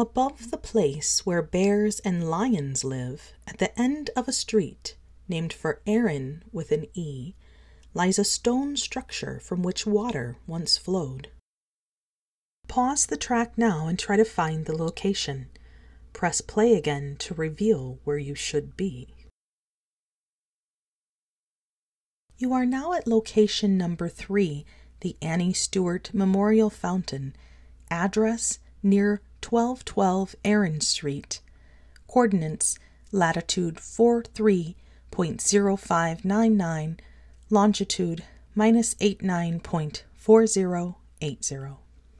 Above the place where bears and lions live, at the end of a street named for Erin with an E, lies a stone structure from which water once flowed. Pause the track now and try to find the location. Press play again to reveal where you should be. You are now at location number three, the Annie Stewart Memorial Fountain. Address near 1212 Erin Street. Coordinates latitude 43.0599, longitude minus 89.4080.